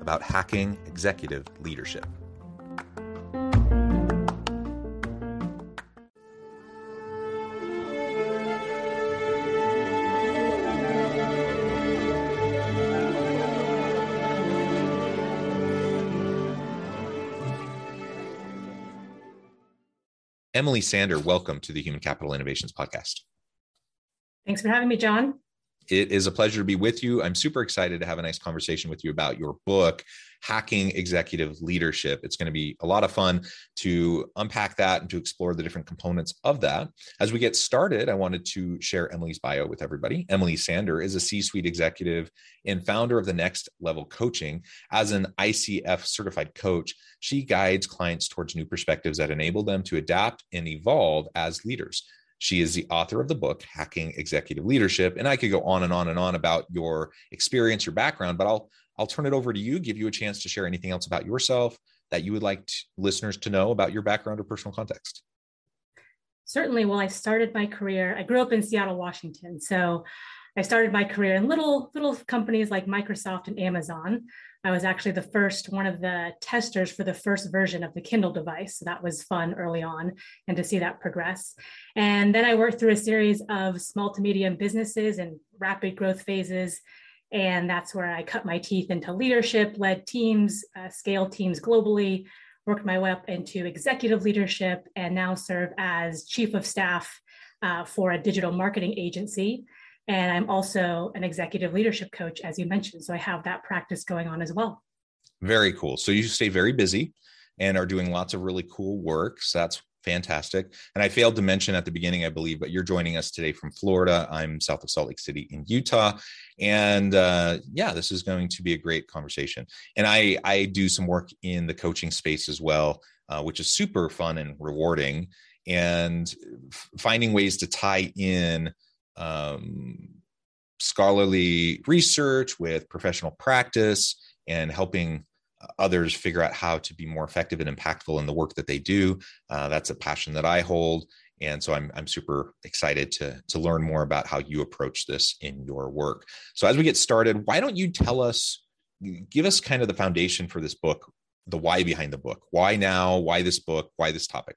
about hacking executive leadership. Emily Sander, welcome to the Human Capital Innovations Podcast. Thanks for having me, John. It is a pleasure to be with you. I'm super excited to have a nice conversation with you about your book, Hacking Executive Leadership. It's going to be a lot of fun to unpack that and to explore the different components of that. As we get started, I wanted to share Emily's bio with everybody. Emily Sander is a C suite executive and founder of the Next Level Coaching. As an ICF certified coach, she guides clients towards new perspectives that enable them to adapt and evolve as leaders. She is the author of the book, Hacking Executive Leadership. And I could go on and on and on about your experience, your background, but I'll I'll turn it over to you, give you a chance to share anything else about yourself that you would like listeners to know about your background or personal context. Certainly. Well, I started my career, I grew up in Seattle, Washington. So I started my career in little little companies like Microsoft and Amazon. I was actually the first one of the testers for the first version of the Kindle device. So that was fun early on and to see that progress. And then I worked through a series of small to medium businesses and rapid growth phases. And that's where I cut my teeth into leadership, led teams, uh, scaled teams globally, worked my way up into executive leadership, and now serve as chief of staff uh, for a digital marketing agency. And I'm also an executive leadership coach, as you mentioned. So I have that practice going on as well. Very cool. So you stay very busy and are doing lots of really cool work. So that's fantastic. And I failed to mention at the beginning, I believe, but you're joining us today from Florida. I'm south of Salt Lake City in Utah. And uh, yeah, this is going to be a great conversation. And I, I do some work in the coaching space as well, uh, which is super fun and rewarding. And f- finding ways to tie in um, scholarly research with professional practice and helping others figure out how to be more effective and impactful in the work that they do. Uh, that's a passion that I hold. And so I'm, I'm super excited to, to learn more about how you approach this in your work. So as we get started, why don't you tell us, give us kind of the foundation for this book, the why behind the book. Why now? Why this book? Why this topic?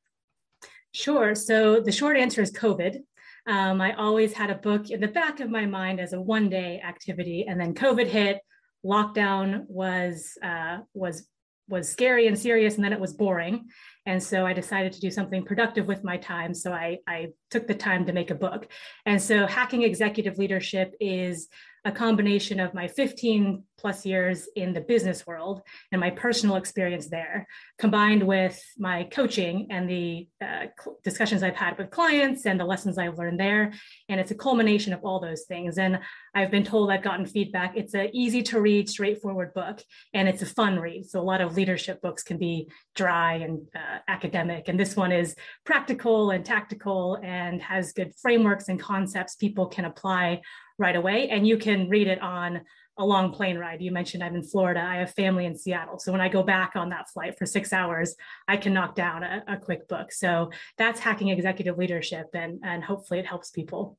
Sure. So the short answer is COVID. Um, I always had a book in the back of my mind as a one day activity. And then COVID hit, lockdown was, uh, was, was scary and serious, and then it was boring. And so I decided to do something productive with my time. So I, I took the time to make a book. And so Hacking Executive Leadership is a combination of my 15 plus years in the business world and my personal experience there, combined with my coaching and the uh, discussions I've had with clients and the lessons I've learned there. And it's a culmination of all those things. And I've been told I've gotten feedback. It's an easy to read, straightforward book, and it's a fun read. So a lot of leadership books can be dry and uh, academic. And this one is practical and tactical and has good frameworks and concepts people can apply right away. And you can read it on a long plane ride. You mentioned I'm in Florida. I have family in Seattle. So when I go back on that flight for six hours, I can knock down a, a quick book. So that's hacking executive leadership and, and hopefully it helps people.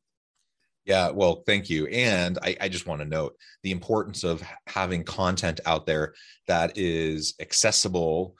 Yeah, well, thank you. And I, I, just want to note the importance of having content out there that is accessible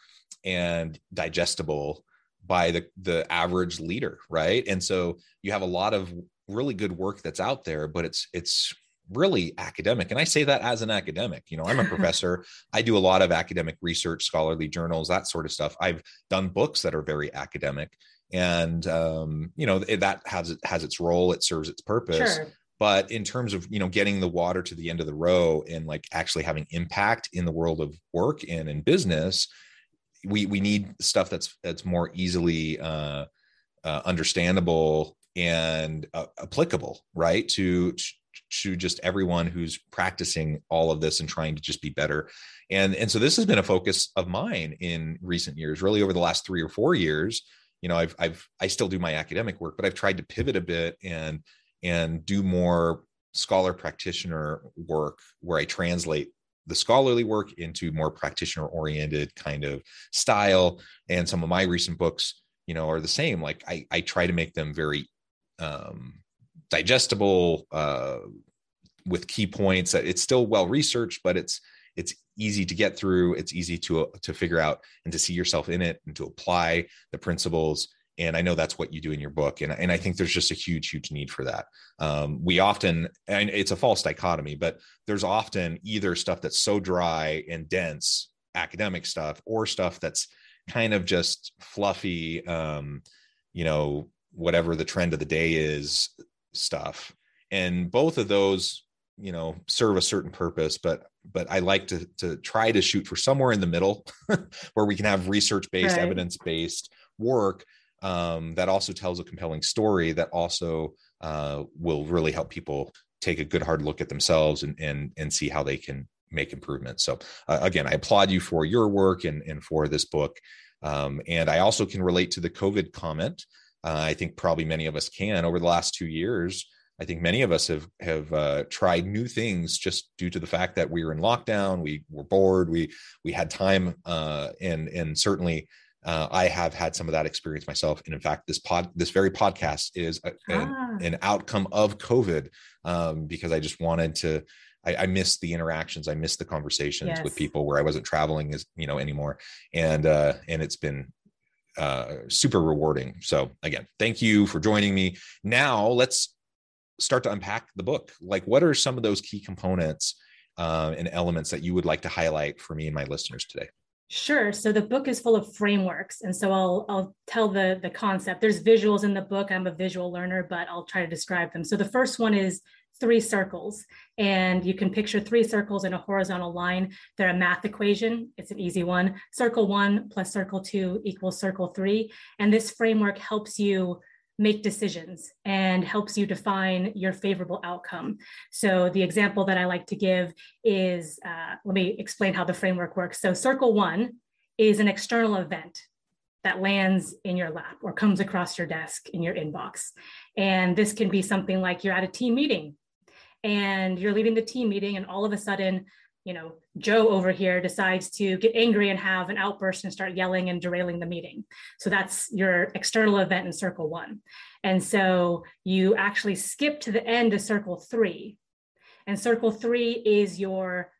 and digestible by the, the average leader, right? And so you have a lot of really good work that's out there, but it's it's really academic. And I say that as an academic. You know, I'm a professor. I do a lot of academic research, scholarly journals, that sort of stuff. I've done books that are very academic, and um, you know that has has its role. It serves its purpose. Sure. But in terms of you know getting the water to the end of the row and like actually having impact in the world of work and in business, we we need stuff that's that's more easily uh, uh, understandable and uh, applicable, right? To to just everyone who's practicing all of this and trying to just be better. And and so this has been a focus of mine in recent years, really over the last three or four years. You know, I've I've I still do my academic work, but I've tried to pivot a bit and and do more scholar practitioner work where I translate the scholarly work into more practitioner oriented kind of style. And some of my recent books, you know, are the same. Like I I try to make them very um, digestible uh, with key points. It's still well researched, but it's it's easy to get through. It's easy to to figure out and to see yourself in it and to apply the principles. And I know that's what you do in your book, and and I think there's just a huge, huge need for that. Um, we often, and it's a false dichotomy, but there's often either stuff that's so dry and dense, academic stuff, or stuff that's kind of just fluffy, um, you know, whatever the trend of the day is stuff. And both of those you know serve a certain purpose but but i like to to try to shoot for somewhere in the middle where we can have research based right. evidence based work um, that also tells a compelling story that also uh, will really help people take a good hard look at themselves and and and see how they can make improvements. So uh, again i applaud you for your work and and for this book. Um, and i also can relate to the covid comment uh, I think probably many of us can over the last two years. I think many of us have have uh, tried new things just due to the fact that we were in lockdown. We were bored. We we had time, uh, and and certainly uh, I have had some of that experience myself. And in fact, this pod this very podcast is a, ah. an, an, outcome of COVID um, because I just wanted to. I, I missed the interactions. I missed the conversations yes. with people where I wasn't traveling as you know anymore, and uh, and it's been uh, super rewarding. So again, thank you for joining me. Now let's start to unpack the book. Like, what are some of those key components uh, and elements that you would like to highlight for me and my listeners today? Sure. So the book is full of frameworks, and so I'll I'll tell the the concept. There's visuals in the book. I'm a visual learner, but I'll try to describe them. So the first one is three circles. And you can picture three circles in a horizontal line. They're a math equation. It's an easy one. Circle one plus circle two equals circle three. And this framework helps you make decisions and helps you define your favorable outcome. So the example that I like to give is, uh, let me explain how the framework works. So circle one is an external event that lands in your lap or comes across your desk in your inbox. And this can be something like you're at a team meeting and you're leading the team meeting and all of a sudden you know joe over here decides to get angry and have an outburst and start yelling and derailing the meeting. So that's your external event in circle one. And so you actually skip to the end of circle three. And circle three is your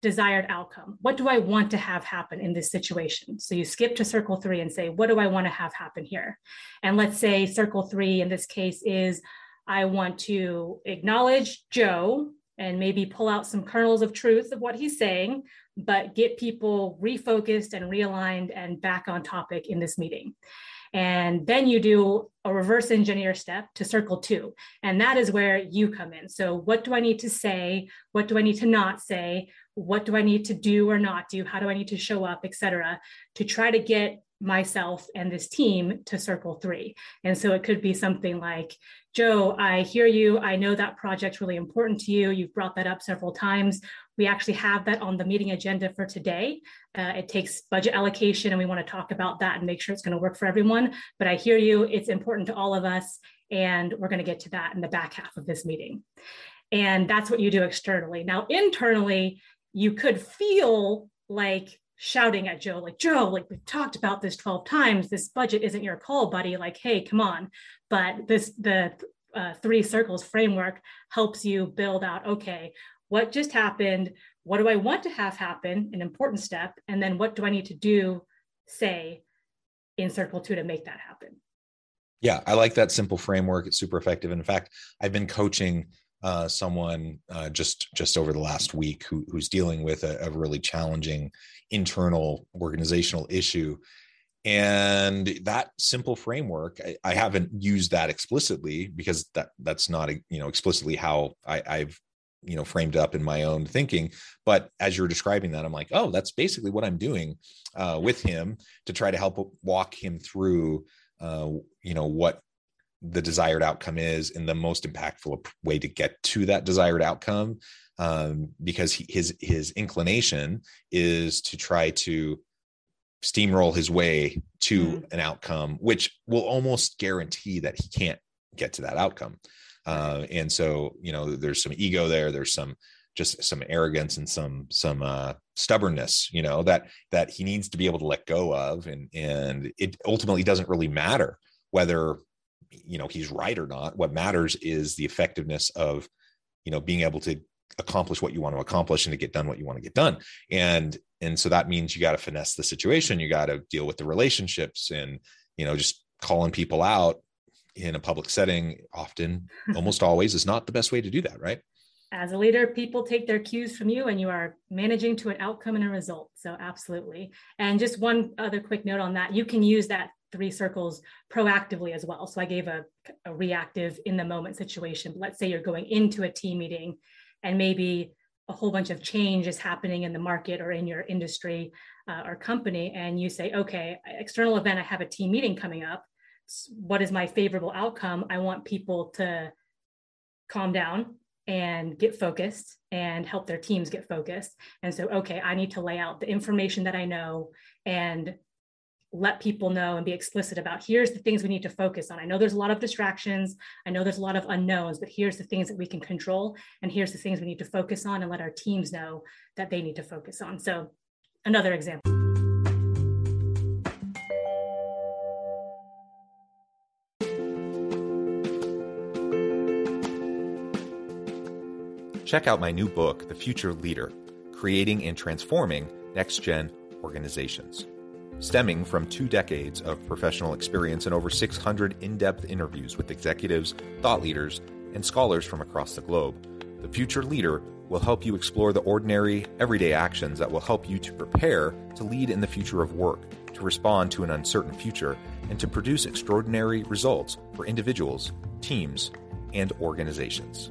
desired outcome. What do i want to have happen in this situation? So you skip to circle three and say what do i want to have happen here? And let's say circle three in this case is I want to acknowledge Joe and maybe pull out some kernels of truth of what he's saying, but get people refocused and realigned and back on topic in this meeting. And then you do a reverse engineer step to circle two. And that is where you come in. So, what do I need to say? What do I need to not say? What do I need to do or not do? How do I need to show up, et cetera, to try to get myself and this team to circle three. And so it could be something like, Joe, I hear you. I know that project's really important to you. You've brought that up several times. We actually have that on the meeting agenda for today. Uh, it takes budget allocation, and we want to talk about that and make sure it's going to work for everyone. But I hear you. It's important to all of us. And we're going to get to that in the back half of this meeting. And that's what you do externally. Now, internally, you could feel like shouting at Joe, like, Joe, like we've talked about this 12 times. This budget isn't your call, buddy. Like, hey, come on. But this, the uh, three circles framework helps you build out, okay, what just happened? What do I want to have happen? An important step. And then what do I need to do, say, in circle two to make that happen? Yeah, I like that simple framework. It's super effective. In fact, I've been coaching uh, someone uh, just just over the last week who, who's dealing with a, a really challenging internal organizational issue. And that simple framework I, I, haven't used that explicitly because that that's not you know explicitly how I, i've you know framed up in my own thinking. But as you're describing that i'm like oh that's basically what i'm doing uh, with him to try to help walk him through uh, you know what the desired outcome is and the most impactful way to get to that desired outcome um, because he, his his inclination is to try to steamroll his way to mm. an outcome which will almost guarantee that he can't get to that outcome uh, and so you know there's some ego there there's some just some arrogance and some some uh, stubbornness you know that that he needs to be able to let go of and and it ultimately doesn't really matter whether you know he's right or not. What matters is the effectiveness of you know being able to accomplish what you want to accomplish and to get done what you want to get done. And and so that means you got to finesse the situation. You got to deal with the relationships and you know just calling people out in a public setting often almost always is not the best way to do that right? As a leader people take their cues from you and you are managing to an outcome and a result. So absolutely. And just one other quick note on that. You can use that three circles proactively as well. So i gave a, a reactive in the moment situation let's say you're going into a team meeting and maybe a whole bunch of change is happening in the market or in your industry uh, or company and you say okay external event i have a team meeting coming up. What is my favorable outcome? I want people to calm down and get focused and help their teams get focused. And so okay i need to lay out the information that i know and let people know and be explicit about here's the things we need to focus on. I know there's a lot of distractions. I know there's a lot of unknowns, but here's the things that we can control. And here's the things we need to focus on and let our teams know that they need to focus on. So, another example. Check out my new book, The Future Leader Creating and Transforming Next Gen Organizations stemming from two decades of professional experience and over 600 in depth interviews with executives, thought leaders, and scholars from across the globe. The Future Leader will help you explore the ordinary, everyday actions that will help you to prepare to lead in the future of work, to respond to an uncertain future, and to produce extraordinary results for individuals, teams, and organizations.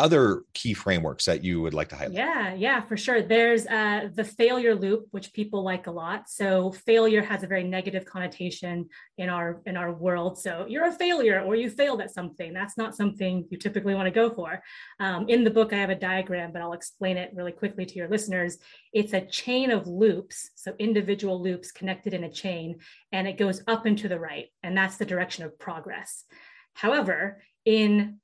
Other key frameworks that you would like to highlight? Yeah, yeah, for sure. There's uh, the failure loop, which people like a lot. So failure has a very negative connotation in our in our world. So you're a failure or you failed at something. That's not something you typically want to go for. Um, in the book, I have a diagram, but I'll explain it really quickly to your listeners. It's a chain of loops, so individual loops connected in a chain, and it goes up and to the right, and that's the direction of progress. However, in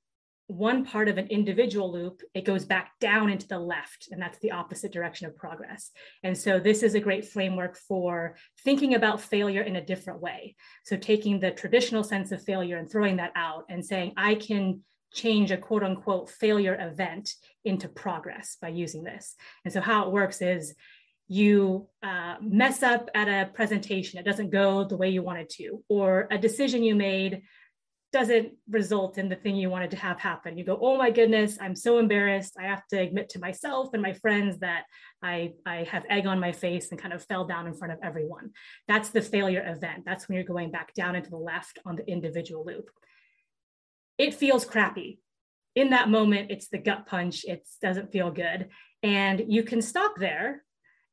one part of an individual loop, it goes back down into the left, and that's the opposite direction of progress. And so, this is a great framework for thinking about failure in a different way. So, taking the traditional sense of failure and throwing that out and saying, I can change a quote unquote failure event into progress by using this. And so, how it works is you uh, mess up at a presentation, it doesn't go the way you wanted to, or a decision you made doesn't result in the thing you wanted to have happen. You go, oh my goodness, I'm so embarrassed. I have to admit to myself and my friends that I, I have egg on my face and kind of fell down in front of everyone. That's the failure event. That's when you're going back down into the left on the individual loop. It feels crappy. In that moment, it's the gut punch. It doesn't feel good. And you can stop there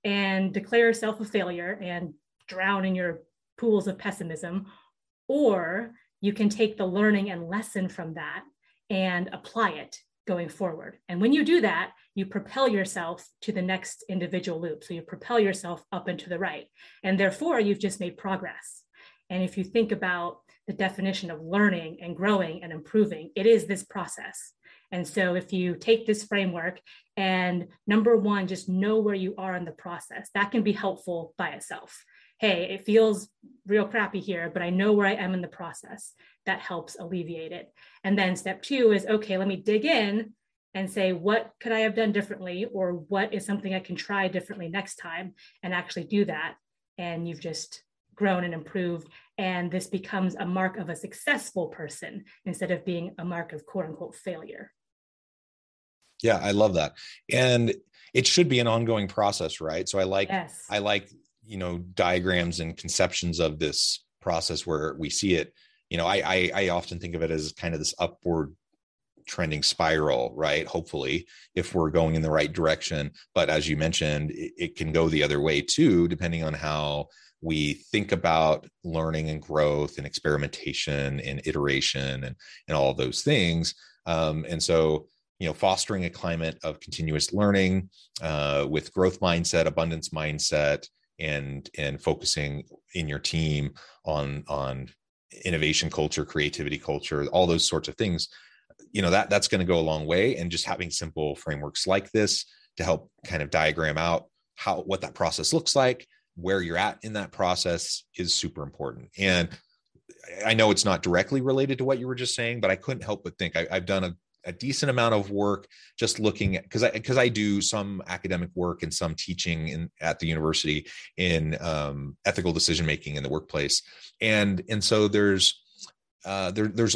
and declare yourself a failure and drown in your pools of pessimism. Or you can take the learning and lesson from that and apply it going forward. And when you do that, you propel yourself to the next individual loop. So you propel yourself up and to the right. And therefore, you've just made progress. And if you think about the definition of learning and growing and improving, it is this process. And so if you take this framework and number one, just know where you are in the process, that can be helpful by itself hey, it feels real crappy here, but I know where I am in the process. That helps alleviate it. And then step two is okay, let me dig in and say, what could I have done differently? Or what is something I can try differently next time and actually do that? And you've just grown and improved. And this becomes a mark of a successful person instead of being a mark of quote unquote failure. Yeah, I love that. And it should be an ongoing process, right? So I like yes. I like you know diagrams and conceptions of this process where we see it you know I, I i, often think of it as kind of this upward trending spiral right? Hopefully if we're going in the right direction. But as you mentioned it, it can go the other way too depending on how we think about learning and growth and experimentation and iteration and, and all those things. Um, and so you know fostering a climate of continuous learning uh, with growth mindset abundance mindset and and focusing in your team on on innovation culture creativity culture all those sorts of things you know that that's going to go a long way. And just having simple frameworks like this to help kind of diagram out how what that process looks like where you're at in that process is super important. And i know it's not directly related to what you were just saying but i couldn't help but think I, have done a a decent amount of work just looking at because I because I do some academic work and some teaching in at the university in um, ethical decision making in the workplace, and and so there's uh, there there's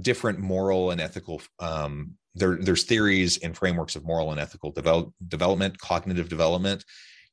different moral and ethical um, there there's theories and frameworks of moral and ethical develop, development, cognitive development,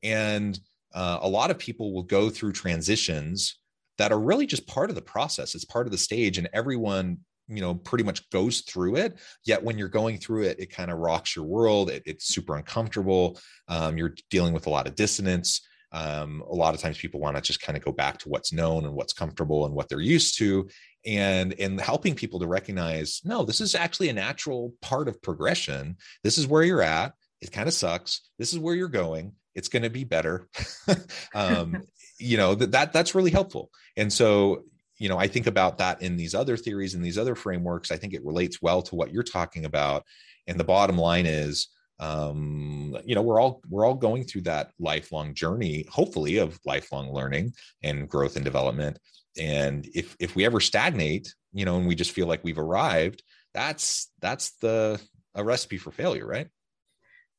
and uh, a lot of people will go through transitions that are really just part of the process. It's part of the stage, and everyone you know pretty much goes through it yet when you're going through it it kind of rocks your world it, it's super uncomfortable um, you're dealing with a lot of dissonance. Um, a lot of times people want to just kind of go back to what's known and what's comfortable and what they're used to and and helping people to recognize no this is actually a natural part of progression. This is where you're at. It kind of sucks. This is where you're going. It's going to be better. Um, you know that, that that's really helpful. And so you know i think about that in these other theories and these other frameworks i think it relates well to what you're talking about. And the bottom line is um you know we're all we're all going through that lifelong journey hopefully of lifelong learning and growth and development. And if if we ever stagnate you know and we just feel like we've arrived that's that's the a recipe for failure right?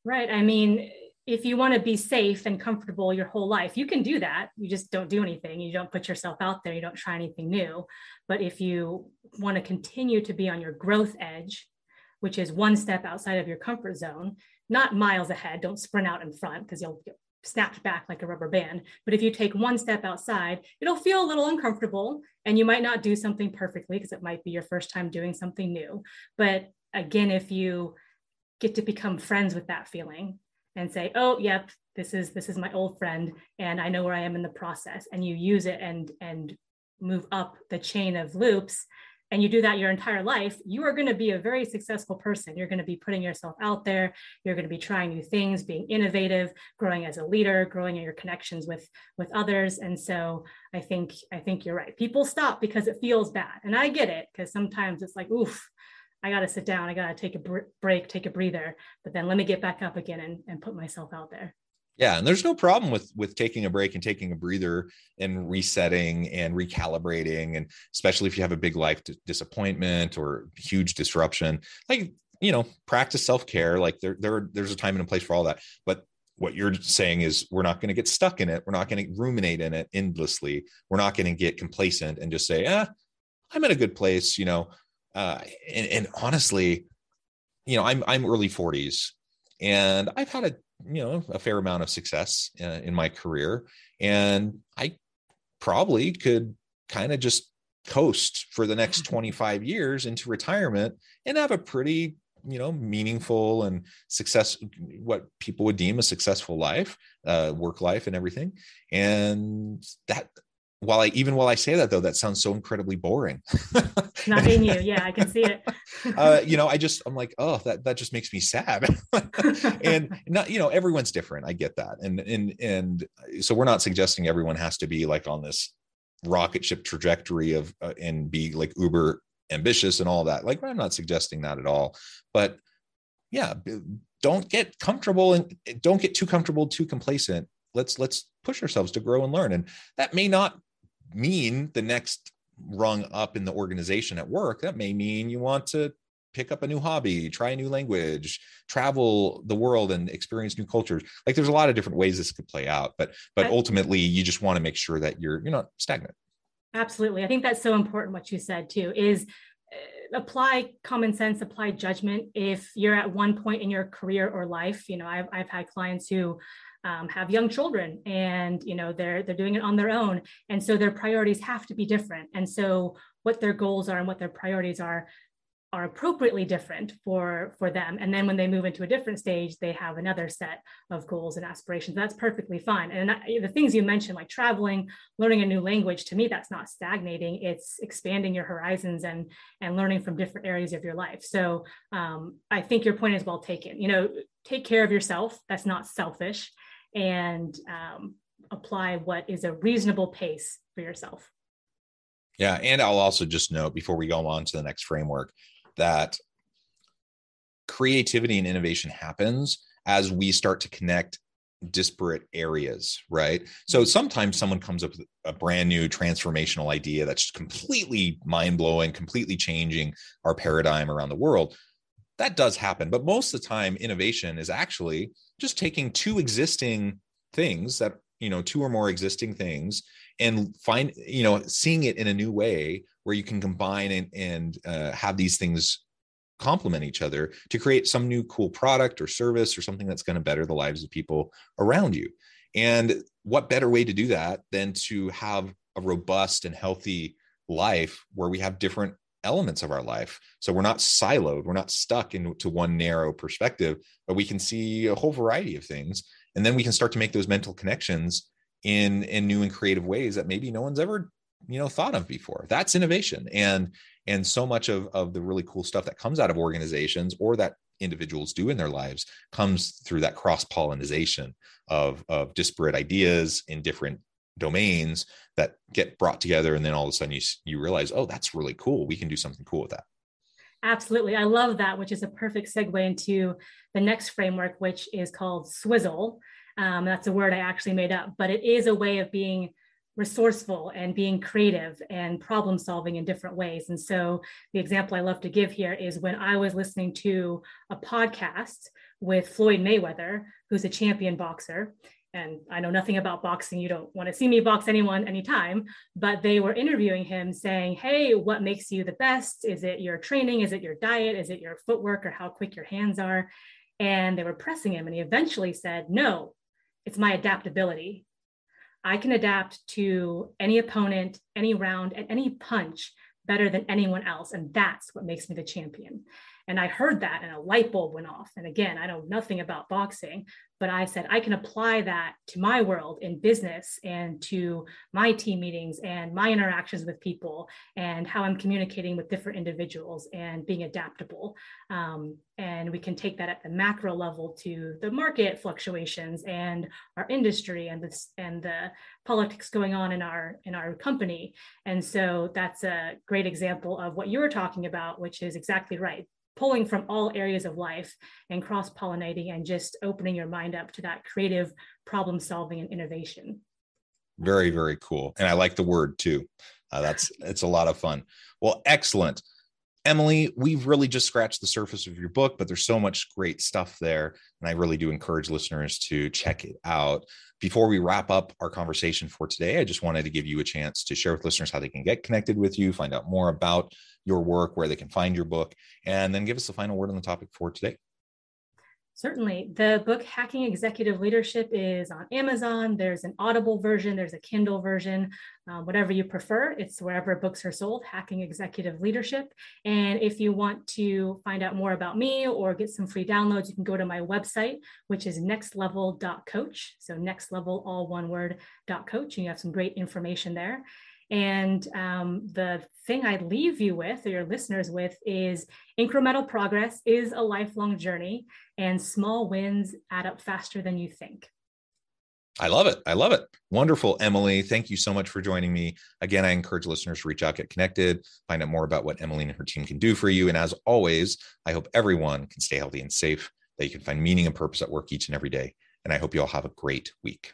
Right. I mean if you want to be safe and comfortable your whole life, you can do that. You just don't do anything. You don't put yourself out there. You don't try anything new. But if you want to continue to be on your growth edge, which is one step outside of your comfort zone, not miles ahead, don't sprint out in front because you'll get snapped back like a rubber band. But if you take one step outside, it'll feel a little uncomfortable and you might not do something perfectly because it might be your first time doing something new. But again, if you get to become friends with that feeling and say, oh, yep, this is this is my old friend, and I know where I am in the process. And you use it and and move up the chain of loops and you do that your entire life, you are going to be a very successful person. You're going to be putting yourself out there. You're going to be trying new things, being innovative, growing as a leader, growing in your connections with with others. And so I think I think you're right. People stop because it feels bad, and I get it because sometimes it's like, oof, I got to sit down. I got to take a br- break, take a breather, but then let me get back up again and, and put myself out there. Yeah, and there's no problem with with taking a break and taking a breather and resetting and recalibrating, and especially if you have a big life disappointment or huge disruption, like you know, practice self care. Like there, there, there's a time and a place for all that. But what you're saying is we're not going to get stuck in it. We're not going to ruminate in it endlessly. We're not going to get complacent and just say, ah, I'm in a good place, you know. Uh, and, and honestly, you know, I'm I'm early 40s, and I've had a you know a fair amount of success uh, in my career, and I probably could kind of just coast for the next 25 years into retirement and have a pretty you know meaningful and success what people would deem a successful life uh, work life and everything. And that while I even while I say that though, that sounds so incredibly boring. Not in you, yeah, I can see it. uh, you know, I just I'm like, oh, that that just makes me sad. and not, you know, everyone's different. I get that, and and and so we're not suggesting everyone has to be like on this rocket ship trajectory of uh, and be like uber ambitious and all that. Like I'm not suggesting that at all, but yeah, don't get comfortable and don't get too comfortable, too complacent. Let's let's push ourselves to grow and learn, and that may not mean the next rung up in the organization at work. That may mean you want to pick up a new hobby, try a new language, travel the world and experience new cultures. Like there's a lot of different ways this could play out, but but ultimately you just want to make sure that you're you're not stagnant. Absolutely. I think that's so important what you said too is uh, apply common sense, apply judgment. If you're at one point in your career or life, you know, I've, I've had clients who um, have young children and you know they're they're doing it on their own. And so their priorities have to be different. And so what their goals are and what their priorities are are appropriately different for for them. And then when they move into a different stage they have another set of goals and aspirations. That's perfectly fine. And the things you mentioned like traveling learning a new language to me that's not stagnating. It's expanding your horizons and and learning from different areas of your life. So um, i think your point is well taken. You know take care of yourself. That's not selfish and um, apply what is a reasonable pace for yourself yeah and i'll also just note before we go on to the next framework that creativity and innovation happens as we start to connect disparate areas, right? So mm-hmm. sometimes someone comes up with a brand new transformational idea that's completely mind blowing, completely changing our paradigm around the world. That does happen. But most of the time, innovation is actually just taking two existing things that, you know, two or more existing things and find, you know, seeing it in a new way where you can combine and, and uh, have these things complement each other to create some new cool product or service or something that's going to better the lives of people around you. And what better way to do that than to have a robust and healthy life where we have different elements of our life. So we're not siloed, we're not stuck into one narrow perspective, but we can see a whole variety of things. And then we can start to make those mental connections in in new and creative ways that maybe no one's ever you know thought of before that's innovation and and so much of of the really cool stuff that comes out of organizations or that individuals do in their lives comes through that cross pollination of of disparate ideas in different domains that get brought together and then all of a sudden you you realize oh that's really cool we can do something cool with that absolutely i love that which is a perfect segue into the next framework which is called swizzle um, that's a word i actually made up but it is a way of being resourceful and being creative and problem solving in different ways. And so the example I love to give here is when I was listening to a podcast with Floyd Mayweather, who's a champion boxer. And I know nothing about boxing. You don't want to see me box anyone anytime, but they were interviewing him saying, Hey, what makes you the best? Is it your training? Is it your diet? Is it your footwork or how quick your hands are? And they were pressing him. And he eventually said, No, it's my adaptability I can adapt to any opponent, any round, and any punch better than anyone else. And that's what makes me the champion. And I heard that and a light bulb went off. And again, I know nothing about boxing, but I said, I can apply that to my world in business and to my team meetings and my interactions with people and how I'm communicating with different individuals and being adaptable. Um, and we can take that at the macro level to the market fluctuations and our industry and the, and the politics going on in our in our company. And so that's a great example of what you were talking about, which is exactly right pulling from all areas of life and cross pollinating and just opening your mind up to that creative problem solving and innovation. Very, very cool. And I like the word too. Uh, that's it's a lot of fun. Well, excellent. Emily, we've really just scratched the surface of your book, but there's so much great stuff there. And I really do encourage listeners to check it out. Before we wrap up our conversation for today, I just wanted to give you a chance to share with listeners how they can get connected with you, find out more about your work, where they can find your book, and then give us the final word on the topic for today. Certainly. The book Hacking Executive Leadership is on Amazon. There's an Audible version, there's a Kindle version, um, whatever you prefer. It's wherever books are sold, Hacking Executive Leadership. And if you want to find out more about me or get some free downloads, you can go to my website, which is nextlevel.coach. So, next level, all one word, .coach. And you have some great information there. And um, the thing I leave you with, or your listeners with, is incremental progress is a lifelong journey, and small wins add up faster than you think. I love it. I love it. Wonderful, Emily. Thank you so much for joining me. Again, I encourage listeners to reach out, get connected, find out more about what Emily and her team can do for you. And as always, I hope everyone can stay healthy and safe, that you can find meaning and purpose at work each and every day. And I hope you all have a great week.